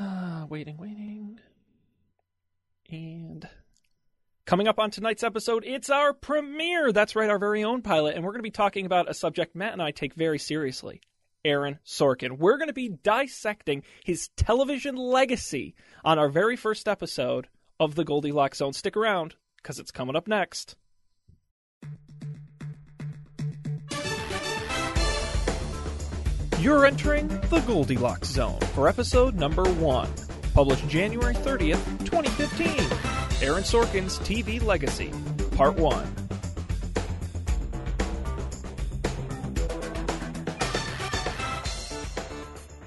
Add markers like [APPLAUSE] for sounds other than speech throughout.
Uh, waiting, waiting. And coming up on tonight's episode, it's our premiere. That's right, our very own pilot. And we're going to be talking about a subject Matt and I take very seriously Aaron Sorkin. We're going to be dissecting his television legacy on our very first episode of the Goldilocks Zone. Stick around, because it's coming up next. You're entering the Goldilocks Zone for episode number one, published January 30th, 2015. Aaron Sorkin's TV Legacy, Part 1.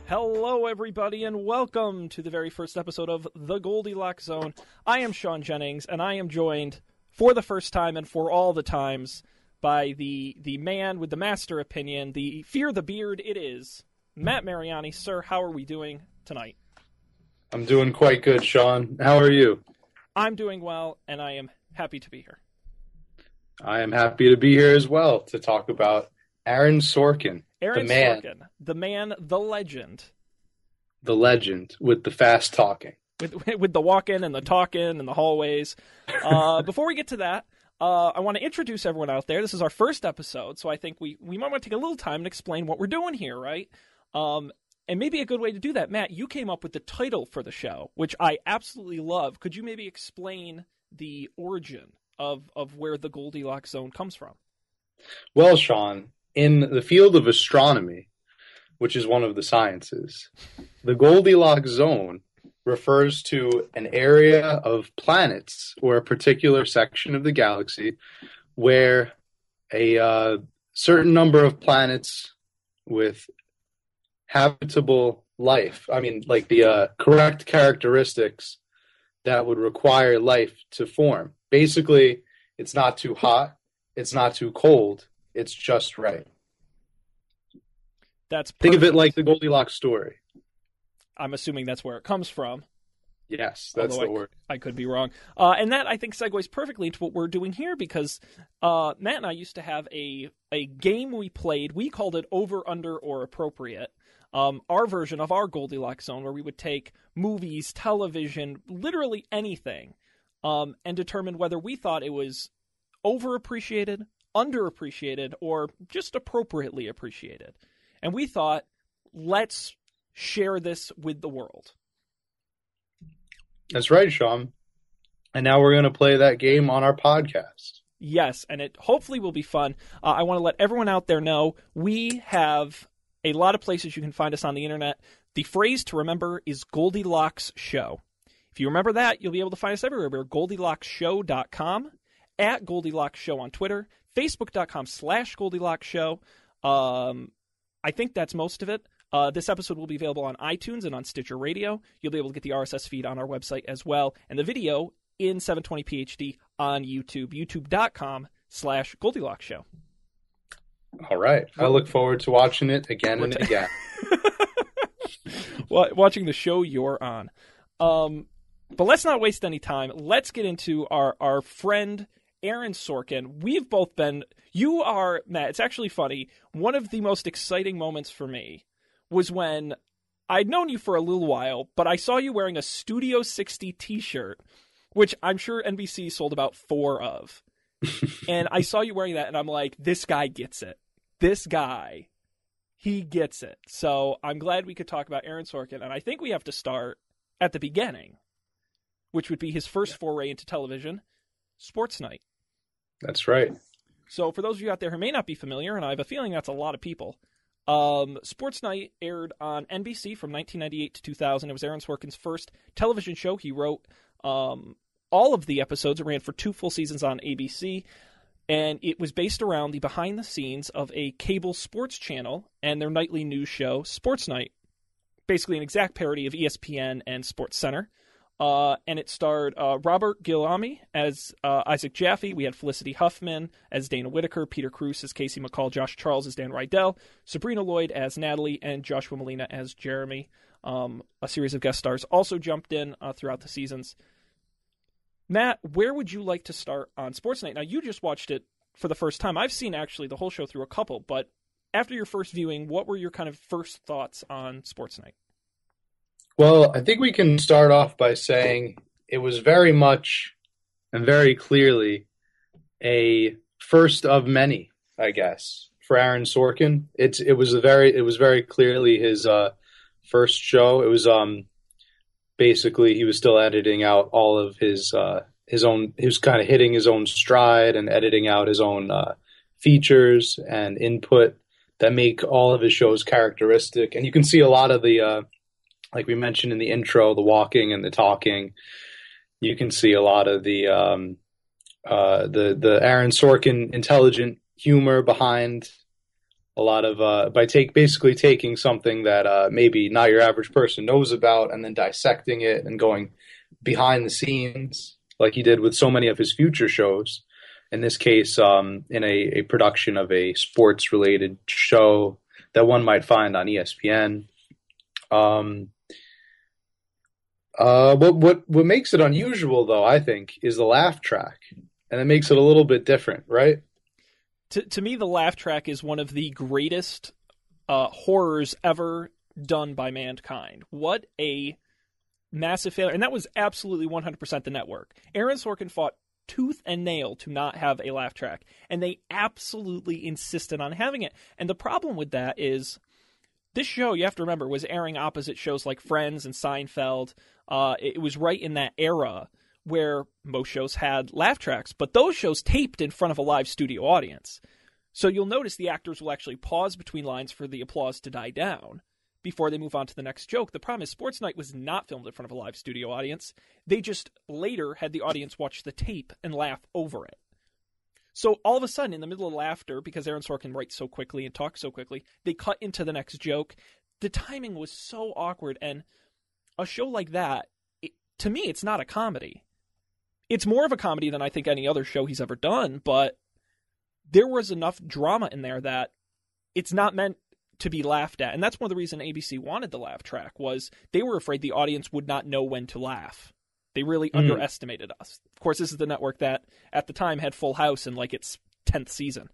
Hello, everybody, and welcome to the very first episode of The Goldilocks Zone. I am Sean Jennings, and I am joined for the first time and for all the times by the the man with the master opinion, the fear the beard it is, Matt Mariani. Sir, how are we doing tonight? I'm doing quite good, Sean. How are you? I'm doing well, and I am happy to be here. I am happy to be here as well to talk about Aaron Sorkin, Aaron the man, Sorkin, the man, the legend, the legend with the fast talking. with [LAUGHS] with the walk-in and the talk-in and the hallways. Uh, [LAUGHS] before we get to that, uh, I want to introduce everyone out there. This is our first episode, so I think we we might want to take a little time and explain what we're doing here, right? Um, and maybe a good way to do that, Matt, you came up with the title for the show, which I absolutely love. Could you maybe explain the origin of of where the Goldilocks zone comes from? Well, Sean, in the field of astronomy, which is one of the sciences, the Goldilocks zone refers to an area of planets or a particular section of the galaxy where a uh, certain number of planets with habitable life, I mean, like the uh, correct characteristics that would require life to form. Basically, it's not too hot, it's not too cold, it's just right. That's Think of it like the Goldilocks story. I'm assuming that's where it comes from. Yes, that's Although the word. I could be wrong. Uh, and that I think segues perfectly into what we're doing here because uh, Matt and I used to have a a game we played. We called it over, under, or appropriate. Um, our version of our Goldilocks zone, where we would take movies, television, literally anything, um, and determine whether we thought it was overappreciated, underappreciated, or just appropriately appreciated. And we thought, let's share this with the world. That's right, Sean. And now we're going to play that game on our podcast. Yes, and it hopefully will be fun. Uh, I want to let everyone out there know we have a lot of places you can find us on the internet. The phrase to remember is Goldilocks Show. If you remember that, you'll be able to find us everywhere. We're GoldilocksShow.com, at Goldilocks Show on Twitter, Facebook.com slash Goldilocks Show. Um, I think that's most of it. Uh, this episode will be available on iTunes and on Stitcher Radio. You'll be able to get the RSS feed on our website as well, and the video in 720p HD on YouTube, youtube.com slash Goldilocks Show. All right. I look forward to watching it again and again. [LAUGHS] Watching the show you're on. Um, but let's not waste any time. Let's get into our, our friend Aaron Sorkin. We've both been, you are, Matt, it's actually funny. One of the most exciting moments for me was when I'd known you for a little while, but I saw you wearing a Studio 60 t shirt, which I'm sure NBC sold about four of. [LAUGHS] and I saw you wearing that, and I'm like, this guy gets it. This guy, he gets it. So I'm glad we could talk about Aaron Sorkin, and I think we have to start at the beginning, which would be his first foray into television, Sports Night. That's right. So, for those of you out there who may not be familiar, and I have a feeling that's a lot of people, um, Sports Night aired on NBC from 1998 to 2000. It was Aaron Sorkin's first television show. He wrote um, all of the episodes. It ran for two full seasons on ABC, and it was based around the behind the scenes of a cable sports channel and their nightly news show, Sports Night. Basically, an exact parody of ESPN and Sports Center. Uh, and it starred uh, Robert Guillaume as uh, Isaac Jaffe. We had Felicity Huffman as Dana Whitaker, Peter Krause as Casey McCall, Josh Charles as Dan Rydell, Sabrina Lloyd as Natalie, and Joshua Malina as Jeremy. Um, a series of guest stars also jumped in uh, throughout the seasons. Matt, where would you like to start on Sports Night? Now, you just watched it for the first time. I've seen actually the whole show through a couple, but after your first viewing, what were your kind of first thoughts on Sports Night? Well, I think we can start off by saying it was very much and very clearly a first of many, I guess, for Aaron Sorkin. It's it was a very it was very clearly his uh, first show. It was um basically he was still editing out all of his uh, his own he was kind of hitting his own stride and editing out his own uh, features and input that make all of his shows characteristic. And you can see a lot of the uh, like we mentioned in the intro, the walking and the talking. You can see a lot of the um, uh, the the Aaron Sorkin intelligent humor behind a lot of uh, by take basically taking something that uh, maybe not your average person knows about and then dissecting it and going behind the scenes like he did with so many of his future shows. In this case, um, in a, a production of a sports related show that one might find on ESPN. Um, uh, what what what makes it unusual, though, I think, is the laugh track, and it makes it a little bit different, right? To to me, the laugh track is one of the greatest uh, horrors ever done by mankind. What a massive failure, and that was absolutely 100% the network. Aaron Sorkin fought tooth and nail to not have a laugh track, and they absolutely insisted on having it. And the problem with that is this show, you have to remember, was airing opposite shows like Friends and Seinfeld. Uh, it was right in that era where most shows had laugh tracks, but those shows taped in front of a live studio audience. So you'll notice the actors will actually pause between lines for the applause to die down before they move on to the next joke. The problem is Sports Night was not filmed in front of a live studio audience. They just later had the audience watch the tape and laugh over it. So all of a sudden, in the middle of laughter, because Aaron Sorkin writes so quickly and talks so quickly, they cut into the next joke. The timing was so awkward, and a show like that, it, to me, it's not a comedy. It's more of a comedy than I think any other show he's ever done, but there was enough drama in there that it's not meant to be laughed at. And that's one of the reasons ABC wanted the laugh track was they were afraid the audience would not know when to laugh. They really mm. underestimated us. Of course, this is the network that at the time had Full House in like its 10th season.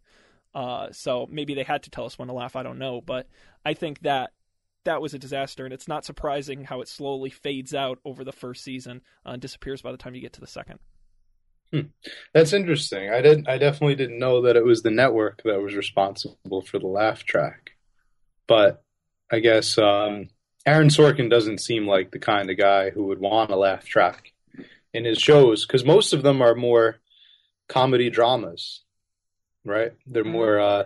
Uh, so maybe they had to tell us when to laugh. I don't know. But I think that that was a disaster. And it's not surprising how it slowly fades out over the first season uh, and disappears by the time you get to the second. Hmm. That's interesting. I didn't. I definitely didn't know that it was the network that was responsible for the laugh track. But I guess um, Aaron Sorkin doesn't seem like the kind of guy who would want a laugh track in his shows because most of them are more comedy dramas, right? They're mm-hmm. more uh,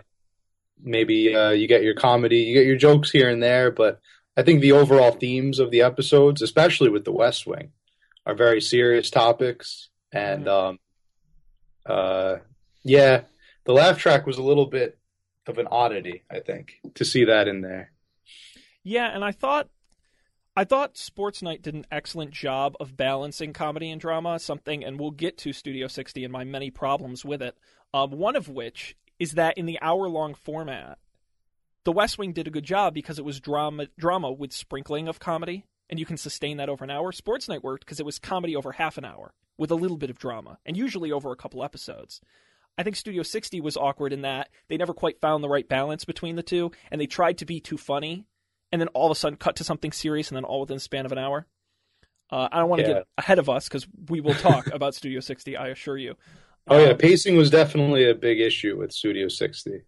maybe uh, you get your comedy, you get your jokes here and there, but I think the overall themes of the episodes, especially with The West Wing, are very serious topics. And mm-hmm. um, uh, yeah, the laugh track was a little bit of an oddity, I think, to see that in there. Yeah, and I thought I thought Sports Night did an excellent job of balancing comedy and drama, something, and we'll get to Studio 60 and my many problems with it. Um, one of which is that in the hour long format, The West Wing did a good job because it was drama, drama with sprinkling of comedy, and you can sustain that over an hour. Sports Night worked because it was comedy over half an hour with a little bit of drama, and usually over a couple episodes. I think Studio 60 was awkward in that they never quite found the right balance between the two, and they tried to be too funny and then all of a sudden cut to something serious, and then all within the span of an hour. Uh, I don't want to yeah. get ahead of us because we will talk about [LAUGHS] Studio 60. I assure you. Oh yeah, um, pacing was definitely a big issue with Studio 60,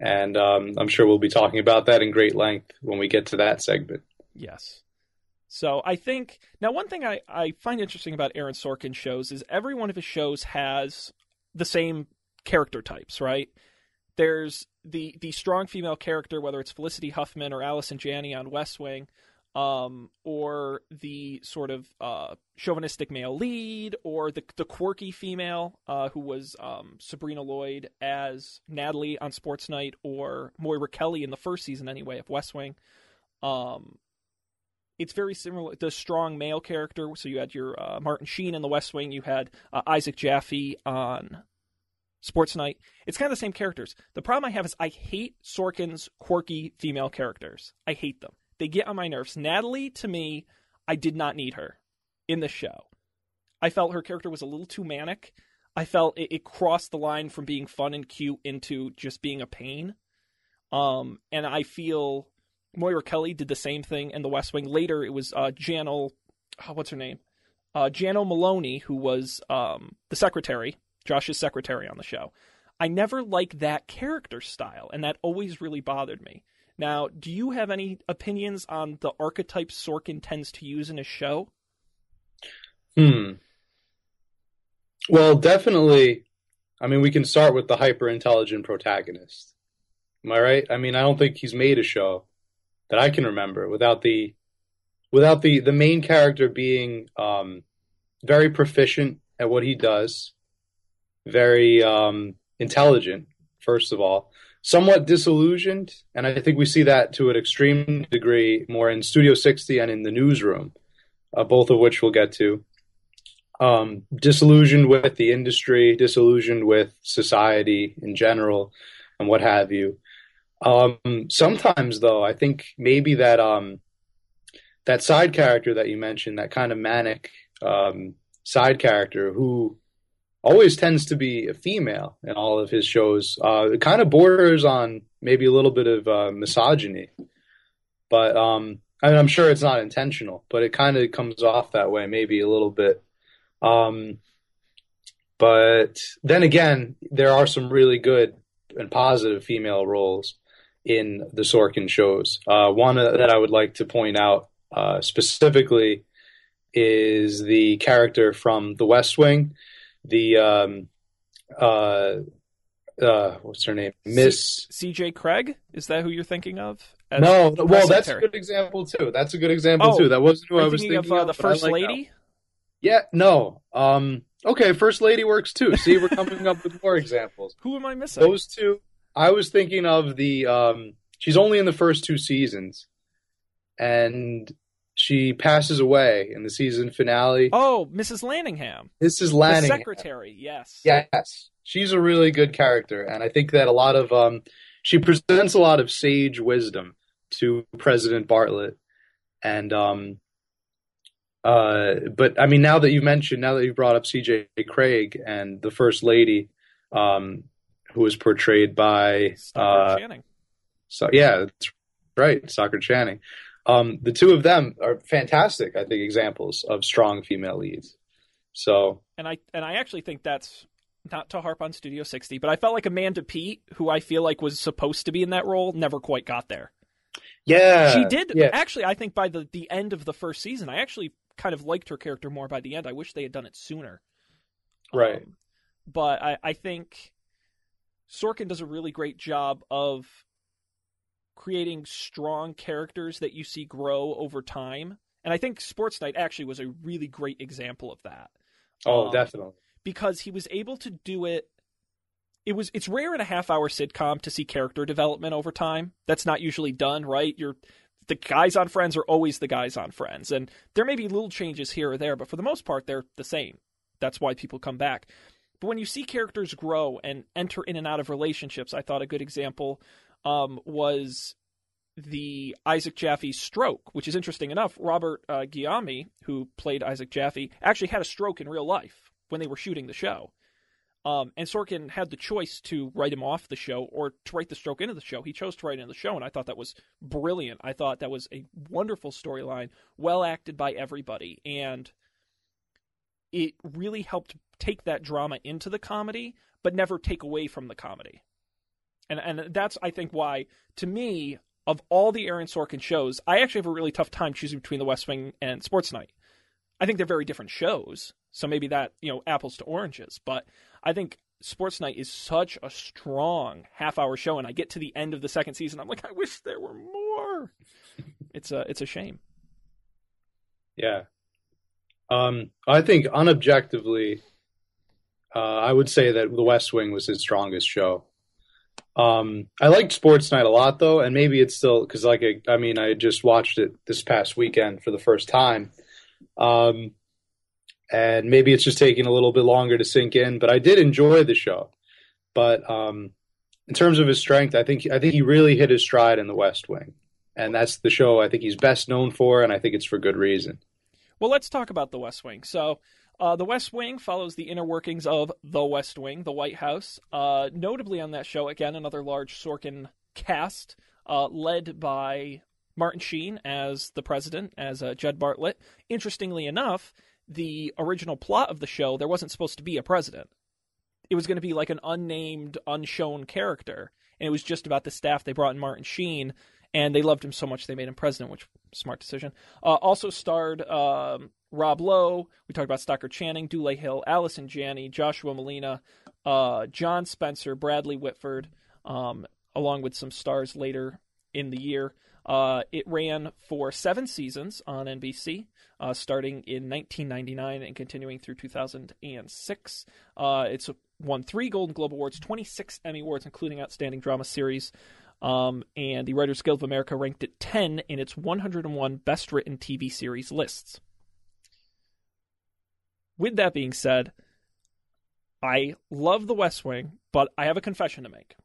and um, I'm sure we'll be talking about that in great length when we get to that segment. Yes. So I think now one thing I, I find interesting about Aaron Sorkin shows is every one of his shows has the same character types, right? There's the the strong female character, whether it's Felicity Huffman or Allison Janney on West Wing, um, or the sort of uh, chauvinistic male lead, or the the quirky female uh, who was um, Sabrina Lloyd as Natalie on Sports Night, or Moira Kelly in the first season anyway of West Wing. Um, it's very similar. The strong male character. So you had your uh, Martin Sheen in the West Wing. You had uh, Isaac Jaffe on Sports Night. It's kind of the same characters. The problem I have is I hate Sorkin's quirky female characters. I hate them. They get on my nerves. Natalie, to me, I did not need her in the show. I felt her character was a little too manic. I felt it, it crossed the line from being fun and cute into just being a pain. Um, and I feel Moira Kelly did the same thing in The West Wing. Later, it was uh, Janel, oh, what's her name? Uh, Moloney, who was um, the secretary, Josh's secretary on the show. I never liked that character style, and that always really bothered me. Now, do you have any opinions on the archetype Sorkin tends to use in his show? Hmm. Well, definitely. I mean, we can start with the hyper intelligent protagonist. Am I right? I mean, I don't think he's made a show that I can remember without the without the the main character being um, very proficient at what he does, very um, intelligent, first of all, somewhat disillusioned, and I think we see that to an extreme degree more in Studio 60 and in the newsroom, uh, both of which we'll get to. Um, disillusioned with the industry, disillusioned with society in general, and what have you. Um, sometimes, though, I think maybe that um, that side character that you mentioned, that kind of manic um, side character who always tends to be a female in all of his shows. Uh, it kind of borders on maybe a little bit of uh, misogyny, but um, I mean, I'm sure it's not intentional, but it kind of comes off that way, maybe a little bit. Um, but then again, there are some really good and positive female roles in the Sorkin shows. Uh, one that I would like to point out uh, specifically is the character from The West Wing, the um, uh, uh, what's her name, Miss C.J. Craig. Is that who you're thinking of? no, well, that's a good example too. That's a good example oh, too. That wasn't who I was thinking of. Uh, the First like Lady. Yeah, no. Um, okay, First Lady works too. See, we're coming up with more examples. [LAUGHS] Who am I missing? Those two. I was thinking of the. Um, she's only in the first two seasons, and she passes away in the season finale. Oh, Mrs. Landingham. Mrs. Landingham. The secretary, yes. Yes. She's a really good character. And I think that a lot of, um, she presents a lot of sage wisdom to President Bartlet. And, um, uh, but I mean, now that you mentioned, now that you brought up CJ Craig and the First Lady, um, who was portrayed by, uh, Channing. So, yeah, that's right. Stockard Channing. Um, the two of them are fantastic, I think, examples of strong female leads. So, and I and I actually think that's not to harp on Studio 60, but I felt like Amanda Peet, who I feel like was supposed to be in that role, never quite got there. Yeah, she did. Yeah. Actually, I think by the the end of the first season, I actually kind of liked her character more by the end. I wish they had done it sooner. Right. Um, but I, I think Sorkin does a really great job of creating strong characters that you see grow over time. And I think Sports Night actually was a really great example of that. Oh, um, definitely. Because he was able to do it it was it's rare in a half hour sitcom to see character development over time. That's not usually done, right? You're the guys on Friends are always the guys on Friends, and there may be little changes here or there, but for the most part, they're the same. That's why people come back. But when you see characters grow and enter in and out of relationships, I thought a good example um, was the Isaac Jaffe stroke, which is interesting enough. Robert uh, Guillaume, who played Isaac Jaffe, actually had a stroke in real life when they were shooting the show. Um, and Sorkin had the choice to write him off the show or to write the stroke into the show. He chose to write into the show, and I thought that was brilliant. I thought that was a wonderful storyline, well acted by everybody, and it really helped take that drama into the comedy, but never take away from the comedy. And and that's I think why to me of all the Aaron Sorkin shows, I actually have a really tough time choosing between The West Wing and Sports Night. I think they're very different shows, so maybe that you know apples to oranges. But I think Sports Night is such a strong half-hour show, and I get to the end of the second season, I'm like, I wish there were more. [LAUGHS] it's a it's a shame. Yeah, um, I think unobjectively, uh, I would say that The West Wing was his strongest show. Um, I liked Sports Night a lot though, and maybe it's still because like I, mean I just watched it this past weekend for the first time, um, and maybe it's just taking a little bit longer to sink in. But I did enjoy the show. But um, in terms of his strength, I think I think he really hit his stride in The West Wing, and that's the show I think he's best known for, and I think it's for good reason. Well, let's talk about The West Wing. So. Uh, the West Wing follows the inner workings of the West Wing, the White House. Uh, notably on that show, again, another large Sorkin cast, uh, led by Martin Sheen as the president, as uh, Jed Bartlet. Interestingly enough, the original plot of the show, there wasn't supposed to be a president. It was going to be like an unnamed, unshown character, and it was just about the staff. They brought in Martin Sheen, and they loved him so much they made him president, which smart decision. Uh, also starred um, Rob Lowe. We talked about Stockard Channing, Dule Hill, Allison Janney, Joshua Malina, uh, John Spencer, Bradley Whitford, um, along with some stars later in the year. Uh, it ran for seven seasons on NBC, uh, starting in 1999 and continuing through 2006. Uh, it's won three Golden Globe Awards, 26 Emmy Awards, including Outstanding Drama Series. Um, and the Writers Guild of America ranked it 10 in its 101 Best Written TV Series lists. With that being said, I love The West Wing, but I have a confession to make.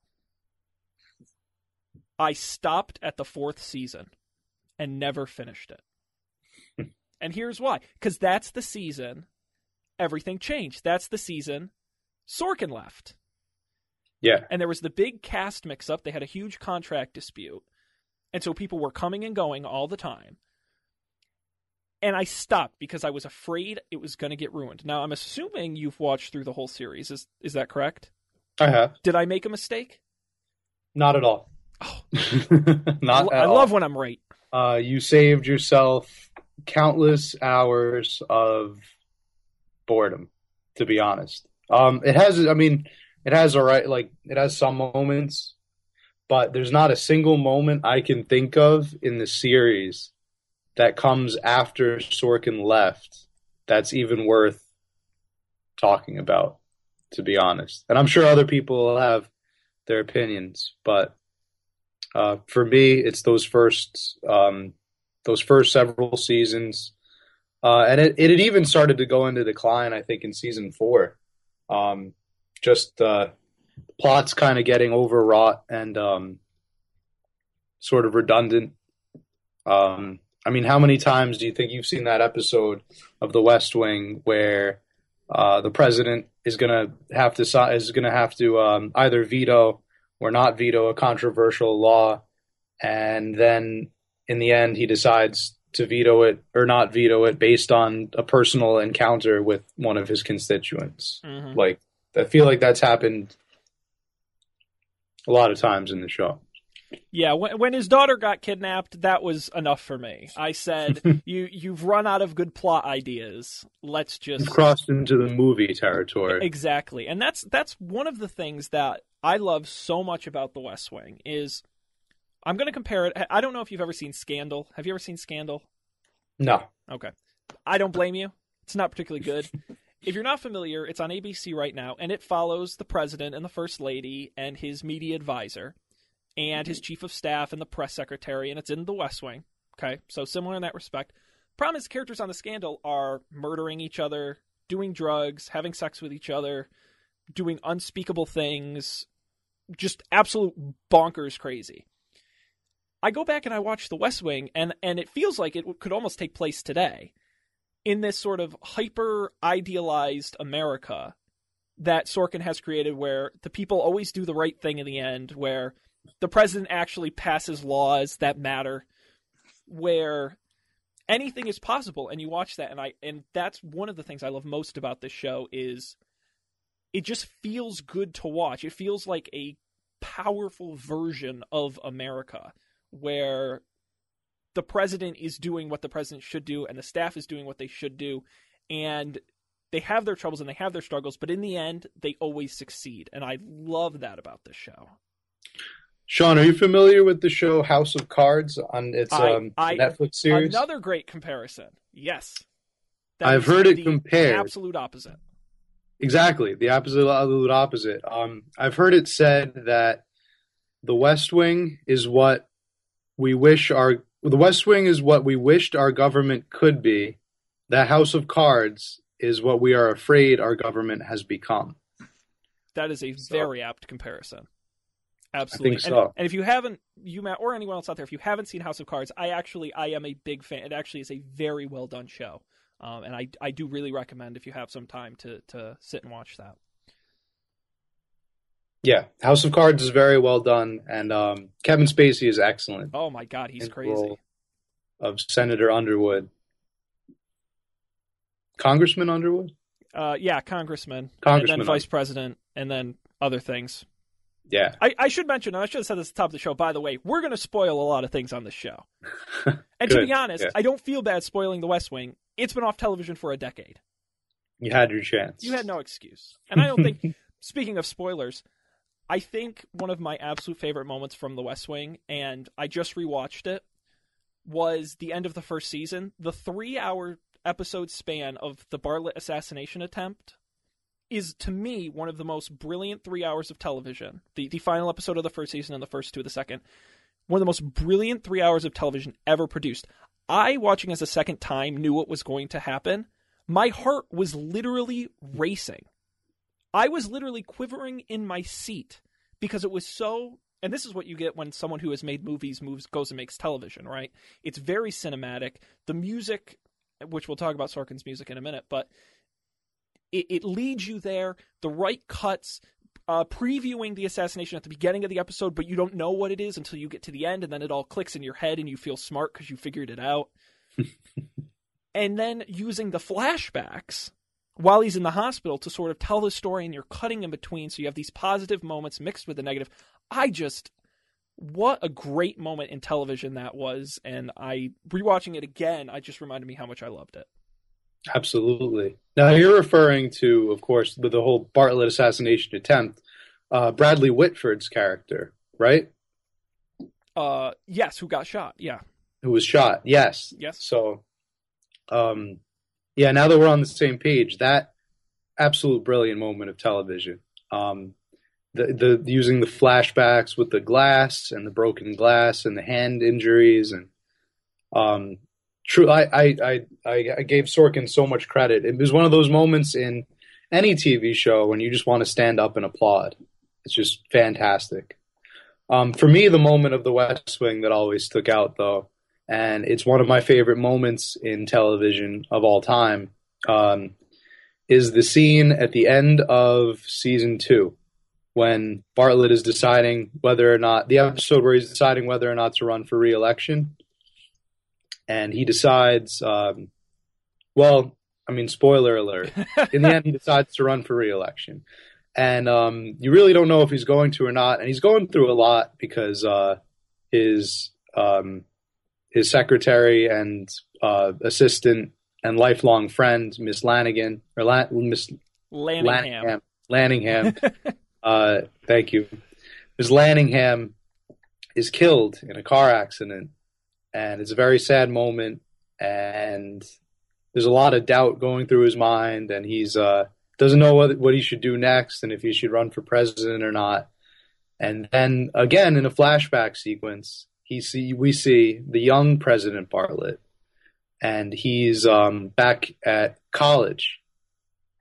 I stopped at the fourth season and never finished it. [LAUGHS] and here's why because that's the season everything changed. That's the season Sorkin left. Yeah. And there was the big cast mix up. They had a huge contract dispute. And so people were coming and going all the time. And I stopped because I was afraid it was going to get ruined. Now, I'm assuming you've watched through the whole series. Is is that correct? I have. Did I make a mistake? Not at all. Oh, [LAUGHS] Not I, at I love when I'm right. Uh, you saved yourself countless hours of boredom, to be honest. Um, it has, I mean, it has a right, like, it has some moments, but there's not a single moment I can think of in the series that comes after Sorkin left that's even worth talking about, to be honest. And I'm sure other people have their opinions, but uh, for me, it's those first um, those first several seasons, uh, and it, it even started to go into decline. I think in season four, um, just uh, plots kind of getting overwrought and um, sort of redundant. Um, I mean, how many times do you think you've seen that episode of The West Wing where uh, the president is gonna have to is gonna have to um, either veto or not veto a controversial law, and then in the end he decides to veto it or not veto it based on a personal encounter with one of his constituents. Mhm. Like I feel like that's happened a lot of times in the show. Yeah, when, when his daughter got kidnapped, that was enough for me. [LAUGHS] I said, "You you've run out of good plot ideas. Let's just crossed into the movie territory. exactly." And that's that's one of the things that I love so much about The West Wing is I'm going to compare it. I don't know if you've ever seen Scandal. Have you ever seen Scandal? No. Okay. I don't blame you. It's not particularly good. if you're not familiar, it's on ABC right now, and it follows the president and the first lady and his media advisor and his mm-hmm. chief of staff and the press secretary, and it's in the West Wing. Okay, so similar in that respect. Problem is, characters on the scandal are murdering each other, doing drugs, having sex with each other, doing unspeakable things, just absolute bonkers crazy. I go back and I watch The West Wing, and and it feels like it could almost take place today, in this sort of hyper idealized America that Sorkin has created, where the people always do the right thing in the end, where the president actually passes laws that matter, where anything is possible. And you watch that, and I and that's one of the things I love most about this show is it just feels good to watch. It feels like a powerful version of America where the president is doing what the president should do and the staff is doing what they should do and they have their troubles and they have their struggles but in the end they always succeed and i love that about this show Sean, are you familiar with the show House of Cards on its I- um, I- Netflix series? another great comparison yes I've heard it the compared. absolute opposite Exactly, the absolute, absolute opposite. Um, I've heard it said that the West Wing is what we wish our the West Wing is what we wished our government could be. The House of Cards is what we are afraid our government has become. that is a So- very apt comparison absolutely and, and if you haven't you Matt, or anyone else out there if you haven't seen house of cards i actually i am a big fan it actually is a very well done show um, and I, I do really recommend if you have some time to, to sit and watch that Yeah, House of Cards is very well done, and um, Kevin Spacey is excellent. Oh my god, he's crazy. Of Senator Underwood, Congressman Underwood. Uh, yeah, congressman, Congressman and then vice Underwood. president, and then other things. Yeah, I, I should mention, and I should have said this at the top of the show. By the way, we're going to spoil a lot of things on this show. [LAUGHS] And to be honest, yeah. I don't feel bad spoiling The West Wing. It's been off television for a decade. you had your chance. You had no excuse. And I don't think, [LAUGHS] speaking of spoilers, I think one of my absolute favorite moments from The West Wing, and I just rewatched it, was the end of the first season. The three hour episode span of the Bartlet assassination attempt is, to me, one of the most brilliant three hours of television. The, the final episode of the first season and the first two of the second. One of the most brilliant three hours of television ever produced. I, watching as a second time, knew what was going to happen. My heart was literally racing. I was literally quivering in my seat because it was so. And this is what you get when someone who has made movies moves goes and makes television, right? It's very cinematic. The music, which we'll talk about Sorkin's music in a minute, but it, it leads you there. The right cuts, uh, previewing the assassination at the beginning of the episode, but you don't know what it is until you get to the end, and then it all clicks in your head, and you feel smart because you figured it out. [LAUGHS] and then using the flashbacks while he's in the hospital to sort of tell the story, and you're cutting in between, so you have these positive moments mixed with the negative. I just what a great moment in television that was and i rewatching it again i just reminded me how much i loved it Absolutely. Now you're referring to, of course, the, the whole Bartlet assassination attempt. Uh, Bradley Whitford's character, right? uh yes who got shot yeah Who was shot? Yes. yes So, um, yeah. Now that we're on the same page, that absolute brilliant moment of television. Um, the the using the flashbacks with the glass and the broken glass and the hand injuries and um, true. I I I I gave Sorkin so much credit. It was one of those moments in any TV show when you just want to stand up and applaud. It's just fantastic. Um, for me, the moment of The West Wing that always stuck out, though, and it's one of my favorite moments in television of all time, um, is the scene at the end of season two when Bartlet is deciding whether or not the episode where he's deciding whether or not to run for re-election, and he decides. Um, well, I mean, spoiler alert. [LAUGHS] In the end, he decides to run for re-election, and um, you really don't know if he's going to or not. And he's going through a lot because uh, his um, his secretary and uh, assistant and lifelong friend, Miss Lanigan or La- Miss landingham Landingham. [LAUGHS] uh, thank you. Miss Landingham is killed in a car accident, and it's a very sad moment. And there's a lot of doubt going through his mind, and he's uh, doesn't know what what he should do next, and if he should run for president or not. And then again, in a flashback sequence, he see we see the young President Bartlet, and he's um, back at college,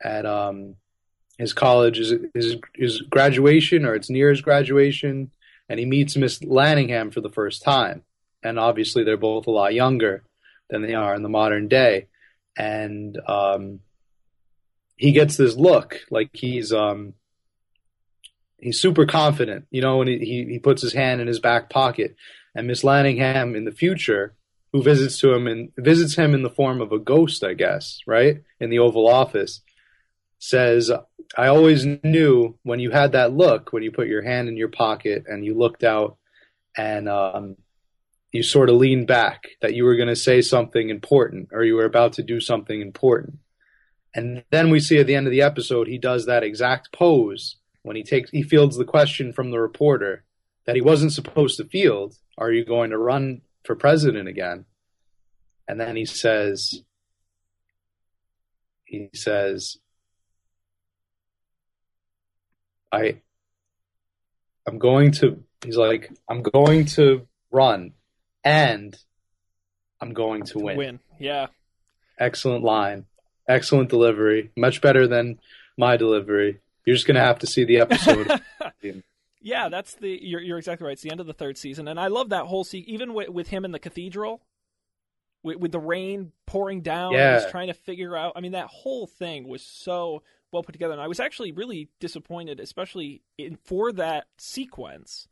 at um, his college is his, his graduation or it's near his graduation, and he meets Miss Landingham for the first time, and obviously they're both a lot younger than they are in the modern day, and um, he gets this look like he's um, he's super confident, you know, and he, he puts his hand in his back pocket, and Miss Landingham in the future, who visits to him and visits him in the form of a ghost, I guess, right? In the Oval Office, says, "I always knew when you had that look, when you put your hand in your pocket and you looked out, and um, you sort of leaned back, that you were going to say something important or you were about to do something important." And then we see at the end of the episode, he does that exact pose when he takes he fields the question from the reporter that he wasn't supposed to field are you going to run for president again and then he says he says i i'm going to he's like i'm going to run and i'm going to win, win. Yeah. Excellent line. Excellent delivery. Much better than my delivery. You're just going to have to see the episode. [LAUGHS] Yeah that's the you're, you're exactly right. It's the end of the third season. And i love that whole scene even with, with him in the cathedral with, with the rain pouring down Yeah. he's trying to figure out i mean that whole thing was so well put together. And I was actually really disappointed, especially in, for that sequence.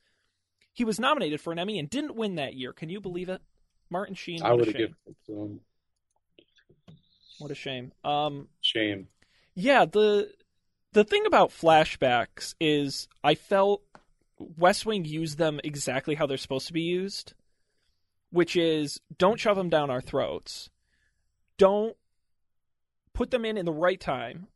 He was nominated for an Emmy and didn't win that year. Can you believe it? Martin Sheen. I would have given it to him. What a shame. Um, Shame. yeah, the the thing about flashbacks is I felt West Wing used them exactly how they're supposed to be used, which is don't shove them down our throats. Don't put them in in the right time,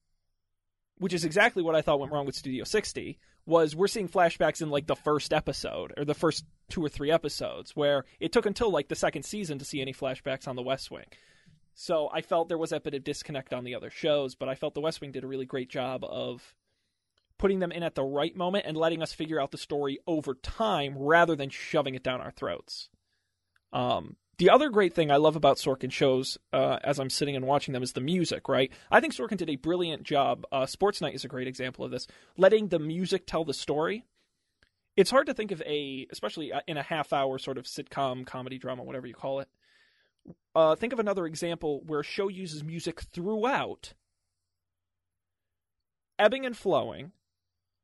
which is exactly what I thought went wrong with Studio 60 was we're seeing flashbacks in like the first episode or the first two or three episodes where it took until like the second season to see any flashbacks on the West Wing. So I felt there was a bit of disconnect on the other shows, but I felt the West Wing did a really great job of putting them in at the right moment and letting us figure out the story over time rather than shoving it down our throats. Um, the other great thing I love about Sorkin shows, uh, as I'm sitting and watching them, is the music. Right? I think Sorkin did a brilliant job. Uh, Sports Night is a great example of this, letting the music tell the story. It's hard to think of a, especially uh, in a half-hour sort of sitcom, comedy, drama, whatever you call it. Uh, think of another example where a show uses music throughout, ebbing and flowing,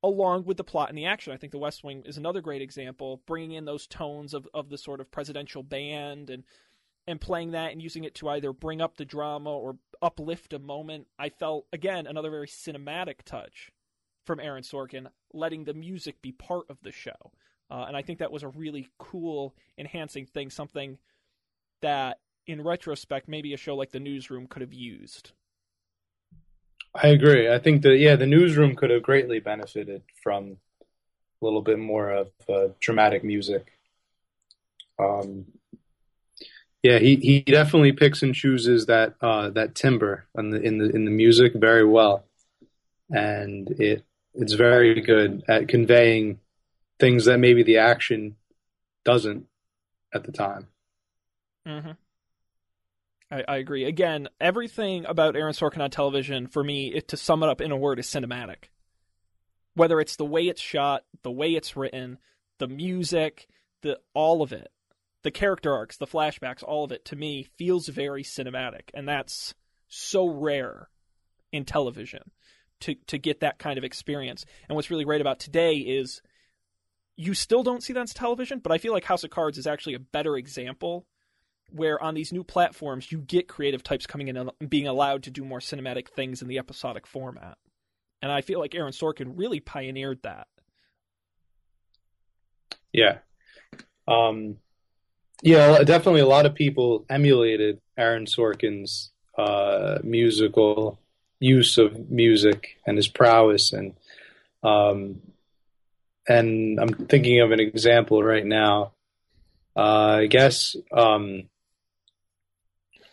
along with the plot and the action. I think The West Wing is another great example, bringing in those tones of, of the sort of presidential band and and playing that and using it to either bring up the drama or uplift a moment. I felt again another very cinematic touch from Aaron Sorkin, letting the music be part of the show, uh, and I think that was a really cool, enhancing thing. Something that, in retrospect, maybe a show like The Newsroom could have used. I agree. I think that yeah, the newsroom could have greatly benefited from a little bit more of uh, dramatic music. Um, yeah, he, he definitely picks and chooses that uh, that timbre in the in the in the music very well, and it it's very good at conveying things that maybe the action doesn't at the time. Mm-hmm. I, I, agree. Again, everything about Aaron Sorkin on television, for me, it, to sum it up in a word, is cinematic. Whether it's the way it's shot, the way it's written, the music, the all of it, the character arcs, the flashbacks, all of it, to me, feels very cinematic, and that's so rare in television to to get that kind of experience. And what's really great about today is you still don't see that on television, but I feel like House of Cards is actually a better example where on these new platforms you get creative types coming in and being allowed to do more cinematic things in the episodic format. And I feel like Aaron Sorkin really pioneered that. Yeah. Um, yeah, definitely a lot of people emulated Aaron Sorkin's uh, musical use of music and his prowess and um, and I'm thinking of an example right now. Uh, I guess um,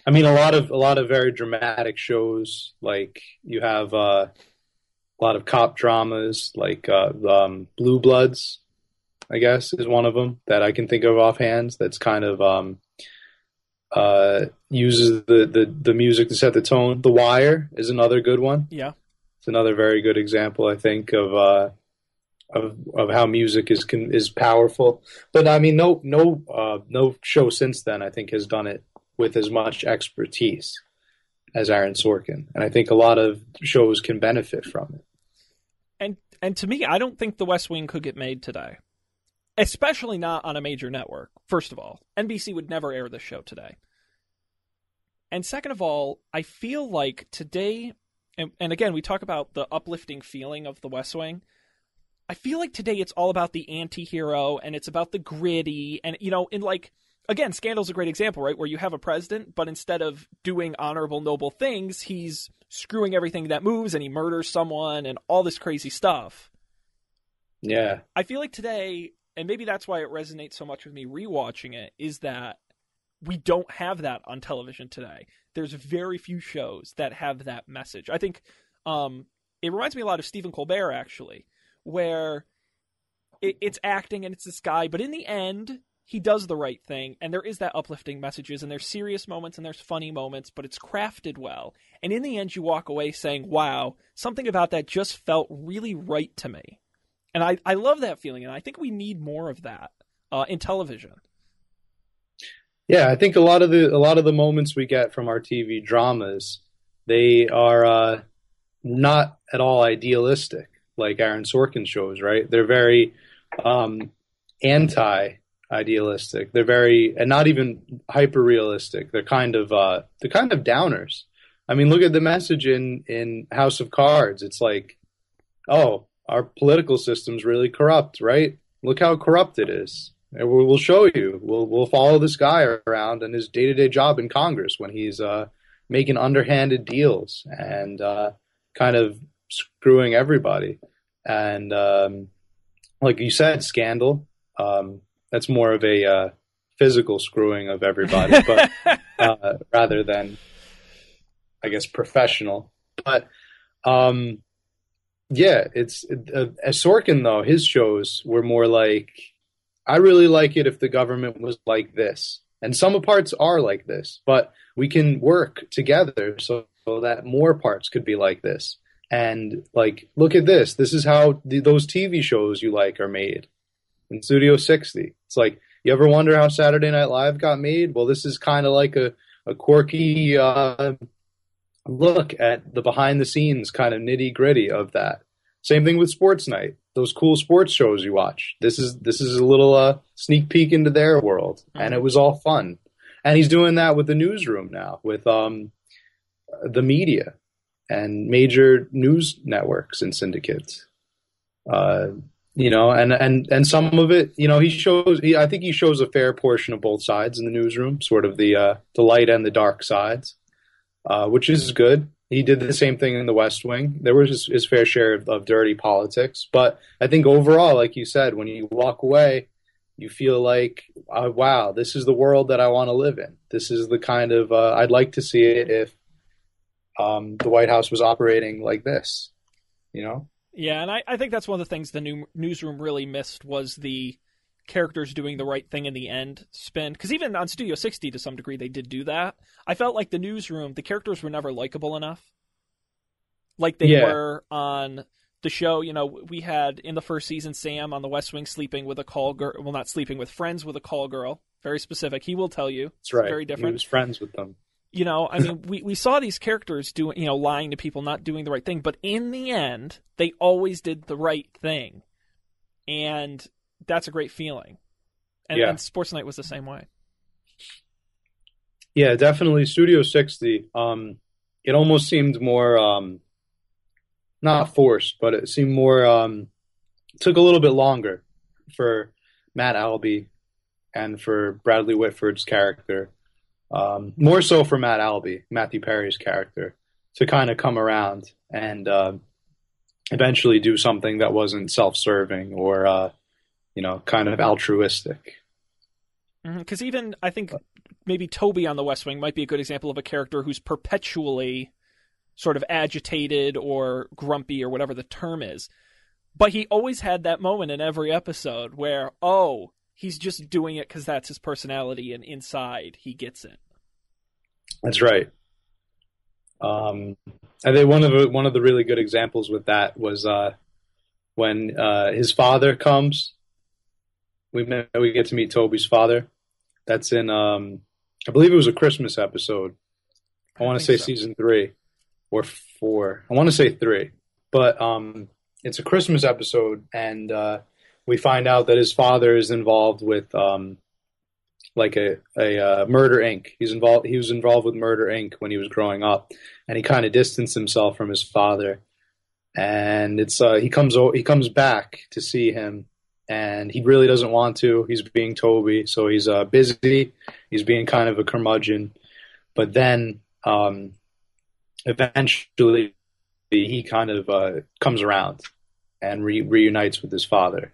I mean, a lot of a lot of very dramatic shows. Like you have uh, a lot of cop dramas, like uh, um, Blue Bloods. I guess is one of them that I can think of offhand. That's kind of um, uh, uses the, the the music to set the tone. The Wire is another good one. Yeah, it's another very good example. I think of uh, of of how music is can, is powerful. But I mean, no no uh, no show since then I think has done it with as much expertise as Aaron Sorkin, and I think a lot of shows can benefit from it. And and to me, I don't think The West Wing could get made today, especially not on a major network. First of all, NBC would never air this show today. And second of all, I feel like today, and, and again, we talk about the uplifting feeling of The West Wing. I feel like today it's all about the anti-hero and it's about the gritty and you know in like again, Scandal's a great example, right? Where you have a president, but instead of doing honorable, noble things, he's screwing everything that moves and he murders someone and all this crazy stuff. Yeah. I feel like today, and maybe that's why it resonates so much with me rewatching it, is that we don't have that on television today. There's very few shows that have that message. I think um, it reminds me a lot of Stephen Colbert, actually, where it, it's acting and it's this guy, but in the end, he does the right thing and there is that uplifting messages and there's serious moments and there's funny moments but it's crafted well. And in the end you walk away saying wow something about that just felt really right to me. And i, I love that feeling and i think we need more of that uh, in television. Yeah i think a lot of the a lot of the moments we get from our tv dramas they are uh, not at all idealistic like Aaron Sorkin shows, right? They're very um, anti idealistic. They're very and not even hyper realistic. They're kind of uh, they're kind of downers. I mean, look at the message in in House of Cards. It's like, oh, our political system's really corrupt, right? Look how corrupt it is. And we'll show you. We'll we'll follow this guy around and his day to day job in Congress when he's uh, making underhanded deals and uh, kind of screwing everybody. And um, like you said, scandal. Um, that's more of a uh, physical screwing of everybody, but [LAUGHS] uh, rather than, I guess, professional. But um, yeah, it's uh, Sorkin though his shows were more like I really like it if the government was like this, and some parts are like this, but we can work together so, so that more parts could be like this. And like, look at this. This is how the, those TV shows you like are made in Studio 60. It's like, you ever wonder how Saturday Night Live got made? Well, this is kind of like a, a quirky uh, look at the behind the scenes kind of nitty gritty of that. Same thing with Sports Night. Those cool sports shows you watch. This is this is a little uh, sneak peek into their world, and it was all fun. And he's doing that with the newsroom now, with um, the media and major news networks and syndicates. Uh, you know, and and and some of it, you know, he shows. He, I think he shows a fair portion of both sides in the newsroom, sort of the uh, the light and the dark sides, uh, which is good. He did the same thing in the West Wing. There was his, his fair share of, of, dirty politics, but I think overall, like you said, when you walk away, you feel like, uh, wow, this is the world that I want to live in. This is the kind of uh, I'd like to see it if um, the White House was operating like this. You know? Yeah, and I, I think that's one of the things the new newsroom really missed was the characters doing the right thing in the end spin. Because even on Studio 60, to some degree, they did do that. I felt like the newsroom, the characters were never likable enough. Like they yeah. were on the show. You know, we had in the first season Sam on the West Wing sleeping with a call girl. Well, not sleeping with friends with a call girl. Very specific. He will tell you. That's right. Very different. He was friends with them you know, I mean, we, we saw these characters doing, you know, lying to people, not doing the right thing, but in the end, they always did the right thing. And that's a great feeling. And, yeah. and Sports Night was the same way. Yeah, definitely. Studio 60, um, it almost seemed more, um, not forced, but it seemed more, um, took a little bit longer for Matt Albie and for Bradley Whitford's character um, more so for Matt Albie, Matthew Perry's character, to kind of come around and uh, eventually do something that wasn't self-serving or uh, you know kind of altruistic. Because mm-hmm, even I think maybe Toby on The West Wing might be a good example of a character who's perpetually sort of agitated or grumpy or whatever the term is. But he always had that moment in every episode where, oh, he's just doing it because that's his personality, and inside he gets it. That's right. Um, I think one of the, one of the really good examples with that was uh, when uh, his father comes. We met, we get to meet Toby's father. That's in um, I believe it was a Christmas episode. I, I want to say so. season three or four. I want to say three, but um, it's a Christmas episode, and uh, we find out that his father is involved with um, like a a uh, Murder Inc. He's involved. He was involved with Murder Inc. when he was growing up, and he kind of distanced himself from his father. And it's uh, he comes he comes back to see him, and he really doesn't want to. He's being Toby, so he's uh, busy. He's being kind of a curmudgeon, but then um, eventually he kind of uh, comes around and re- reunites with his father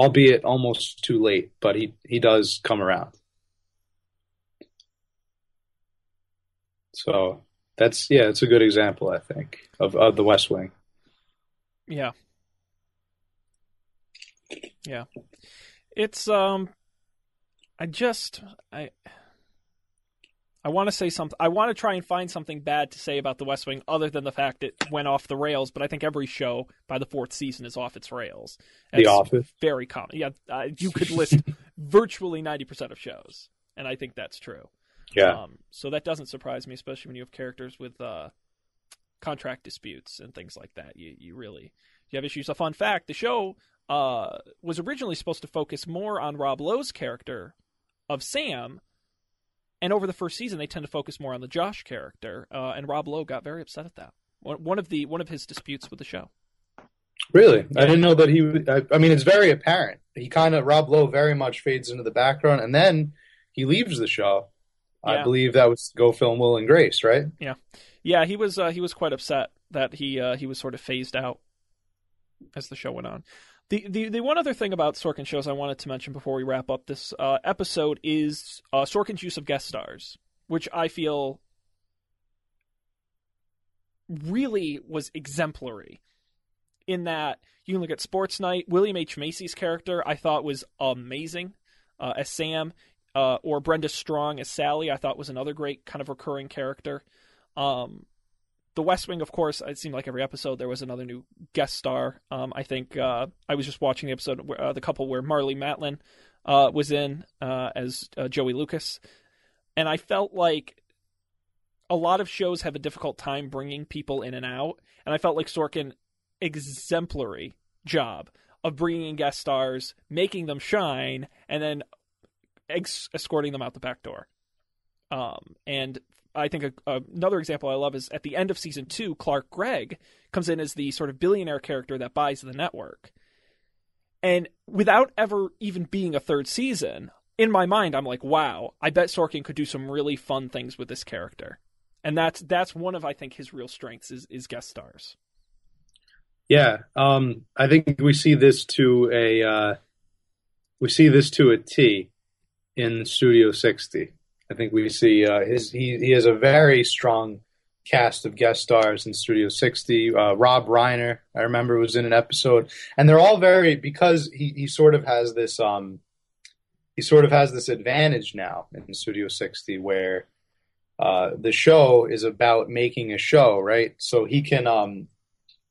albeit almost too late, but he, he does come around. So that's yeah, it's a good example, I think, of, of the West Wing. Yeah. Yeah. It's um I just I I want to say something. I want to try and find something bad to say about The West Wing, other than the fact it went off the rails. But I think every show by the fourth season is off its rails. the Office, very common. Yeah, uh, you could list [LAUGHS] virtually ninety percent of shows, and I think that's true. Yeah. Um, so that doesn't surprise me, especially when you have characters with uh, contract disputes and things like that. You you really you have issues. A fun fact: the show uh, was originally supposed to focus more on Rob Lowe's character of Sam, and over the first season they tend to focus more on the Josh character. Uh, and Rob Lowe got very upset at that. One of the one of his disputes with the show. Really, I didn't know that he. I, I mean, it's very apparent. He kind of Rob Lowe very much fades into the background, and then he leaves the show. Yeah. I believe that was Go Film Will and Grace, right? Yeah, yeah. He was uh, he was quite upset that he uh, he was sort of phased out as the show went on. The, the the one other thing about Sorkin shows I wanted to mention before we wrap up this uh, episode is uh, Sorkin's use of guest stars, which I feel really was exemplary in that you can look at Sports Night. William H. Macy's character I thought was amazing uh, as Sam, uh, or Brenda Strong as Sally. I thought was another great kind of recurring character. Um, the West Wing, of course, it seemed like every episode there was another new guest star. Um, I think uh, I was just watching the episode, where, uh, the couple where Marlee Matlin uh, was in uh, as Joey Lucas, and I felt like a lot of shows have a difficult time bringing people in and out, and I felt like Sorkin exemplary job of bringing in guest stars, making them shine, and then ex- escorting them out the back door. Um, and I think a, a, another example I love is at the end of season two, Clark Gregg comes in as the sort of billionaire character that buys the network. And without ever even being a third season, in my mind, I'm like, wow, I bet Sorkin could do some really fun things with this character and that's that's one of I think his real strengths is is guest stars. Yeah, um, I think we see this to a uh, we see this to a T in Studio 60. I think we see uh, his he he has a very strong cast of guest stars in Studio 60. Uh, Rob Reiner, I remember, was in an episode, and they're all very because he he sort of has this um he sort of has this advantage now in Studio 60 where uh, the show is about making a show, right? So he can um,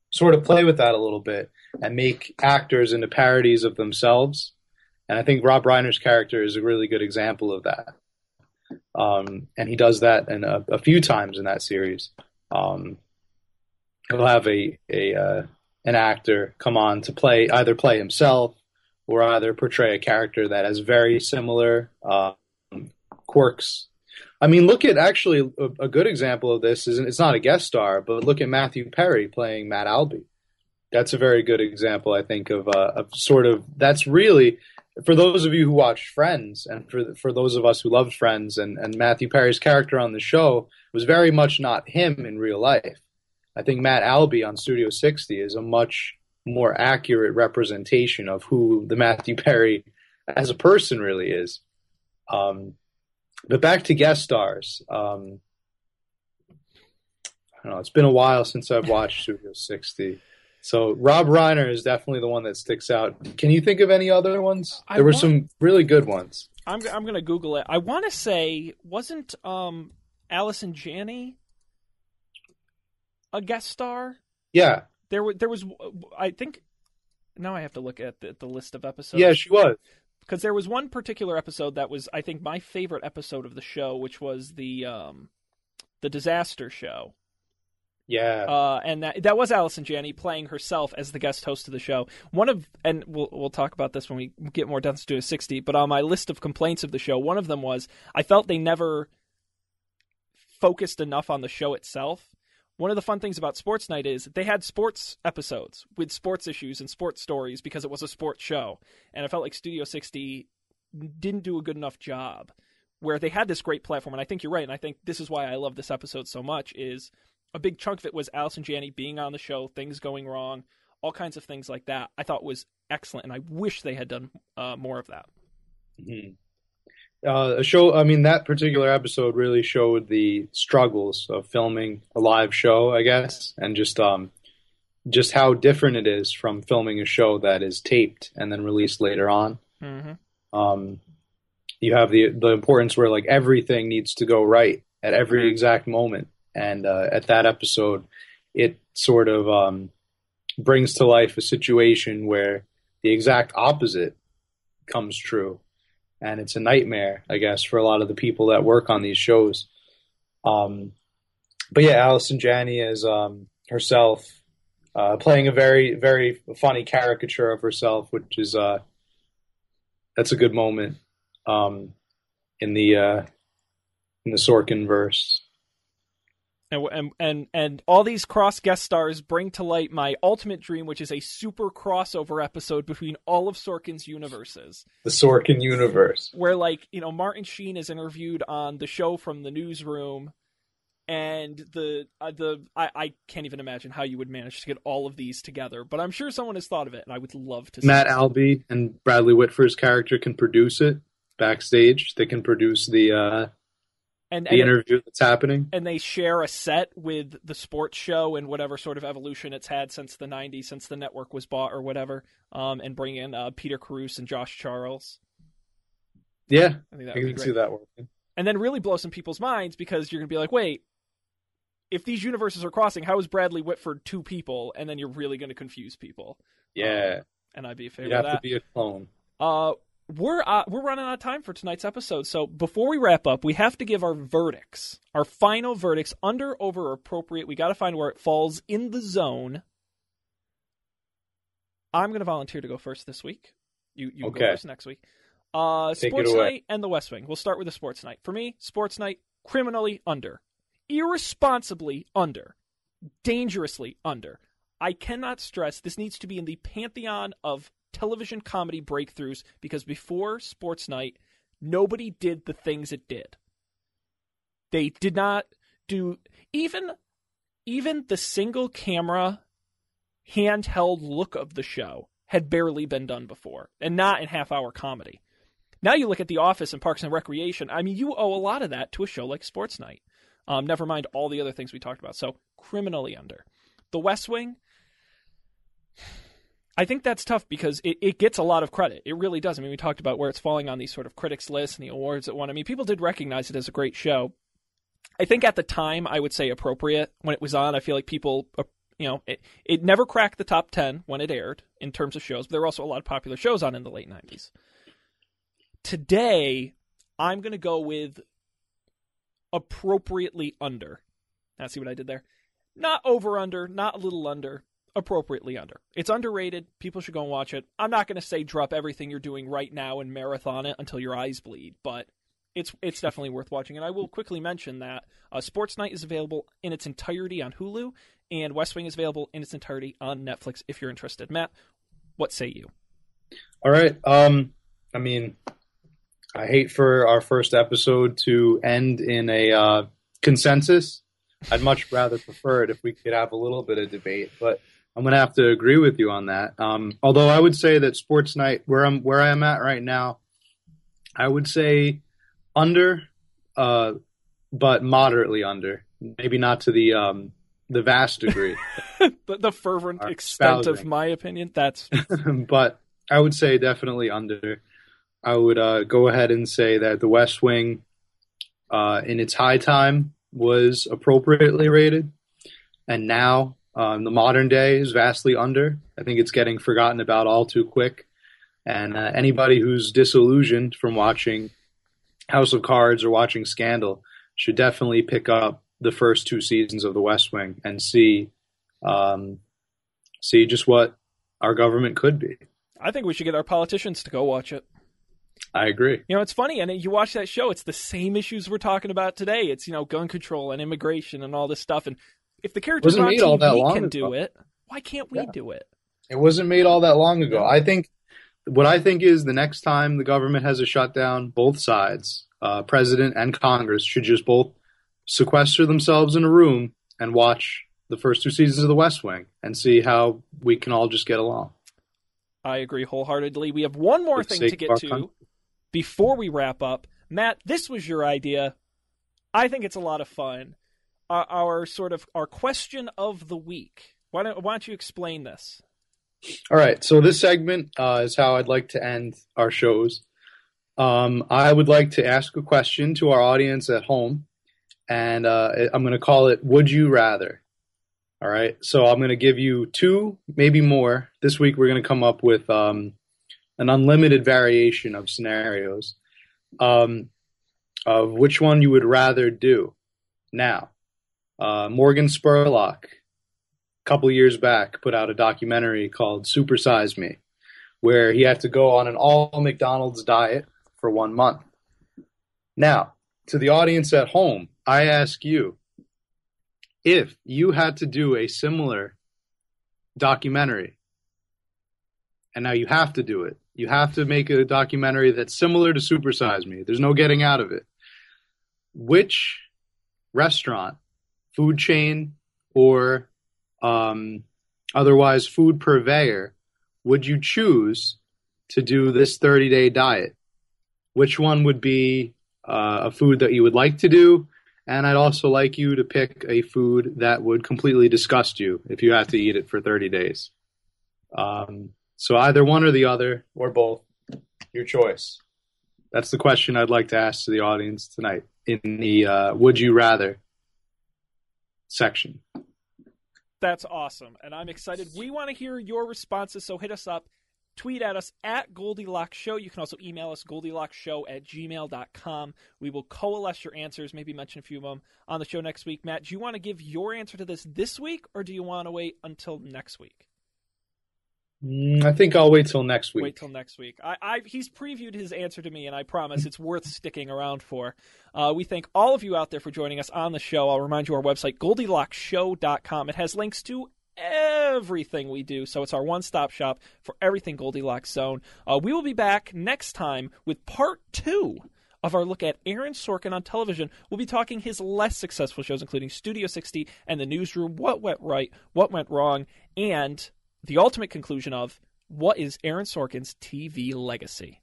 sort of play with that a little bit and make actors into parodies of themselves. And I think Rob Reiner's character is a really good example of that. Um, and he does that in a, a, few times in that series. Um, he'll have a, a uh, an actor come on to play either play himself or either portray a character that has very similar uh, quirks I mean, look at actually a, a, good example of this is it's not a guest star, but look at Matthew Perry playing Matt Albie. That's a very good example, I think, of uh, of sort of that's really for those of you who watched Friends and for for those of us who loved Friends and and Matthew Perry's character on the show was very much not him in real life. I think Matt Albie on Studio 60 is a much more accurate representation of who the Matthew Perry as a person really is. Um, but back to guest stars. Um, I don't know. It's been a while since I've watched Studio 60. So Rob Reiner is definitely the one that sticks out. Can you think of any other ones? There were want, some really good ones. I'm I'm going to Google it. I want to say wasn't um Allison Janney a guest star? Yeah. There was there was I think now I have to look at the, the list of episodes. Yeah, she was because there was one particular episode that was I think my favorite episode of the show, which was the um, the disaster show. Yeah, uh, and that that was Allison Janney playing herself as the guest host of the show. One of and we'll we'll talk about this when we get more done to a sixty. But on my list of complaints of the show, one of them was I felt they never focused enough on the show itself one of the fun things about Sports Night is they had sports episodes with sports issues and sports stories because it was a sports show. And I felt like Studio 60 didn't do a good enough job where they had this great platform. And I think you're right. And I think this is why I love this episode so much is a big chunk of it was Allison Janney being on the show, things going wrong, all kinds of things like that. I thought was excellent. And I wish they had done uh, more of that. Mm-hmm uh, a show. I mean, that particular episode really showed the struggles of filming a live show, I guess, and just um, just how different it is from filming a show that is taped and then released later on. Mm-hmm. Um, you have the the importance where like everything needs to go right at every mm-hmm. exact moment, and uh, at that episode, it sort of um, brings to life a situation where the exact opposite comes true and it's a nightmare, I guess, for a lot of the people that work on these shows. Um, but yeah, Allison Janney as um, herself, uh, playing a very very funny caricature of herself, which is uh, that's a good moment um, in the uh, in the Sorkin verse. And, and and and all these cross guest stars bring to light my ultimate dream, which is a super crossover episode between all of Sorkin's universes. The Sorkin universe, where like you know Martin Sheen is interviewed on the show from the newsroom, and the uh, the I, I can't even imagine how you would manage to get all of these together, but I'm sure someone has thought of it, and I would love to. Matt Albie and Bradley Whitford's character can produce it backstage. They can produce the uh, and, the and interview it, that's happening, and they share a set with the sports show and whatever sort of evolution it's had since the '90s, since the network was bought or whatever, um, and bring in uh, Peter Krause and Josh Charles. Yeah, I, think that I can see that working. And then really blow some people's minds because you're gonna be like, wait, if these universes are crossing, how is Bradley Whitford two people? And then you're really going to confuse people. Yeah, um, and I'd be a favor. You have to be a clone. Uh, we're uh, we're running out of time for tonight's episode, so before we wrap up, we have to give our verdicts, our final verdicts, under, over, appropriate. We got to find where it falls in the zone. I'm going to volunteer to go first this week. You you okay. go first next week. Uh, sports night and the West Wing. We'll start with the sports night. For me, sports night criminally under irresponsibly under, dangerously under. I cannot stress this needs to be in the pantheon of television comedy breakthroughs because before Sports Night, nobody did the things it did. They did not do even even the single camera handheld look of the show had barely been done before and not in half hour comedy. Now you look at The Office and Parks and Recreation, I mean you owe a lot of that to a show like Sports Night. Um, never mind all the other things we talked about. So criminally under. The West Wing. I think that's tough because it, it gets a lot of credit. It really does. I mean, we talked about where it's falling on these sort of critics lists and the awards it won. I mean, people did recognize it as a great show. I think at the time I would say appropriate when it was on. I feel like people, uh, you know, it, it never cracked the top 10 when it aired in terms of shows, but there were also a lot of popular shows on in the late 90s. Today, I'm going to go with appropriately under. Now, see what I did there? Not over under, not a little under, appropriately under. It's underrated. People should go and watch it. I'm not going to say drop everything you're doing right now and marathon it until your eyes bleed, but it's it's definitely worth watching. And I will quickly mention that uh, Sports Night is available in its entirety on Hulu, and West Wing is available in its entirety on Netflix if you're interested. Matt, what say you? All right. Um, I mean, I hate for our first episode to end in a uh, consensus. I'd much rather prefer it if we could have a little bit of debate, but I'm going to have to agree with you on that. Um, although I would say that Sports Night, where I'm where I am at right now, I would say under, uh, but moderately under. Maybe not to the um, the vast degree. [LAUGHS] the, the fervent extent of my opinion. That's. [LAUGHS] but I would say definitely under. I would uh, go ahead and say that The West Wing, uh, in its high time, was appropriately rated, and now um, the modern day is vastly under. I think it's getting forgotten about all too quick. And uh, anybody who's disillusioned from watching House of Cards or watching Scandal should definitely pick up the first two seasons of The West Wing and see um, see just what our government could be. I think we should get our politicians to go watch it. I agree. You know, it's funny, and you watch that show, it's the same issues we're talking about today. It's, you know, gun control and immigration and all this stuff. And if the characters on TV can do it, why can't we yeah. do it? It wasn't made all that long ago. I think what I think is the next time the government has a shutdown, both sides, uh, president and Congress, should just both sequester themselves in a room and watch the first two seasons of The West Wing and see how we can all just get along. I agree wholeheartedly. We have one more thing to get to. Country before we wrap up, Matt, this was your idea. I think it's a lot of fun. Our, our sort of our question of the week. Why don't why don't you explain this? All right. So this segment uh, is how I'd like to end our shows. Um, I would like to ask a question to our audience at home, and uh, I'm going to call it "Would you rather." All right. So I'm going to give you two, maybe more. This week we're going to come up with um, an unlimited variation of scenarios um, of which one you would rather do. Now, Uh, Morgan Spurlock, a couple years back, put out a documentary called Supersize Me, where he had to go on an all McDonald's diet for one month. Now, to the audience at home, I ask you if you had to do a similar documentary, and now you have to do it, you have to make a documentary that's similar to Supersize Me. There's no getting out of it. Which restaurant, food chain, or um, otherwise food purveyor would you choose to do this 30 day diet? Which one would be uh, a food that you would like to do? And I'd also like you to pick a food that would completely disgust you if you had to eat it for 30 days. Um, so either one or the other, or both, your choice. That's the question I'd like to ask to the audience tonight in the uh, Would You Rather section. That's awesome. And I'm excited. We want to hear your responses, so hit us up. Tweet at us at Goldilocks Show. You can also email us, goldilocksshow at gmail.com. We will coalesce your answers, maybe mention a few of them on the show next week. Matt, do you want to give your answer to this this week, or do you want to wait until next week? Mm, I think I'll wait till next week. Wait till next week. I, I, he's previewed his answer to me, and I promise it's worth sticking around for. Uh, we thank all of you out there for joining us on the show. I'll remind you our website, GoldilocksShow.com. It has links to everything we do, so it's our one-stop shop for everything Goldilocks Zone. Uh, we will be back next time with part two of our look at Aaron Sorkin on television. We'll be talking his less successful shows, including Studio 60 and The Newsroom, what went right, what went wrong, and the ultimate conclusion of what is Aaron Sorkin's TV legacy.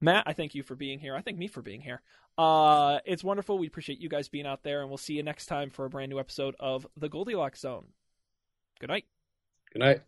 Matt, I thank you for being here. I thank me for being here. Uh, it's wonderful. We appreciate you guys being out there, and we'll see you next time for a brand new episode of The Goldilocks Zone. Good night. Good night.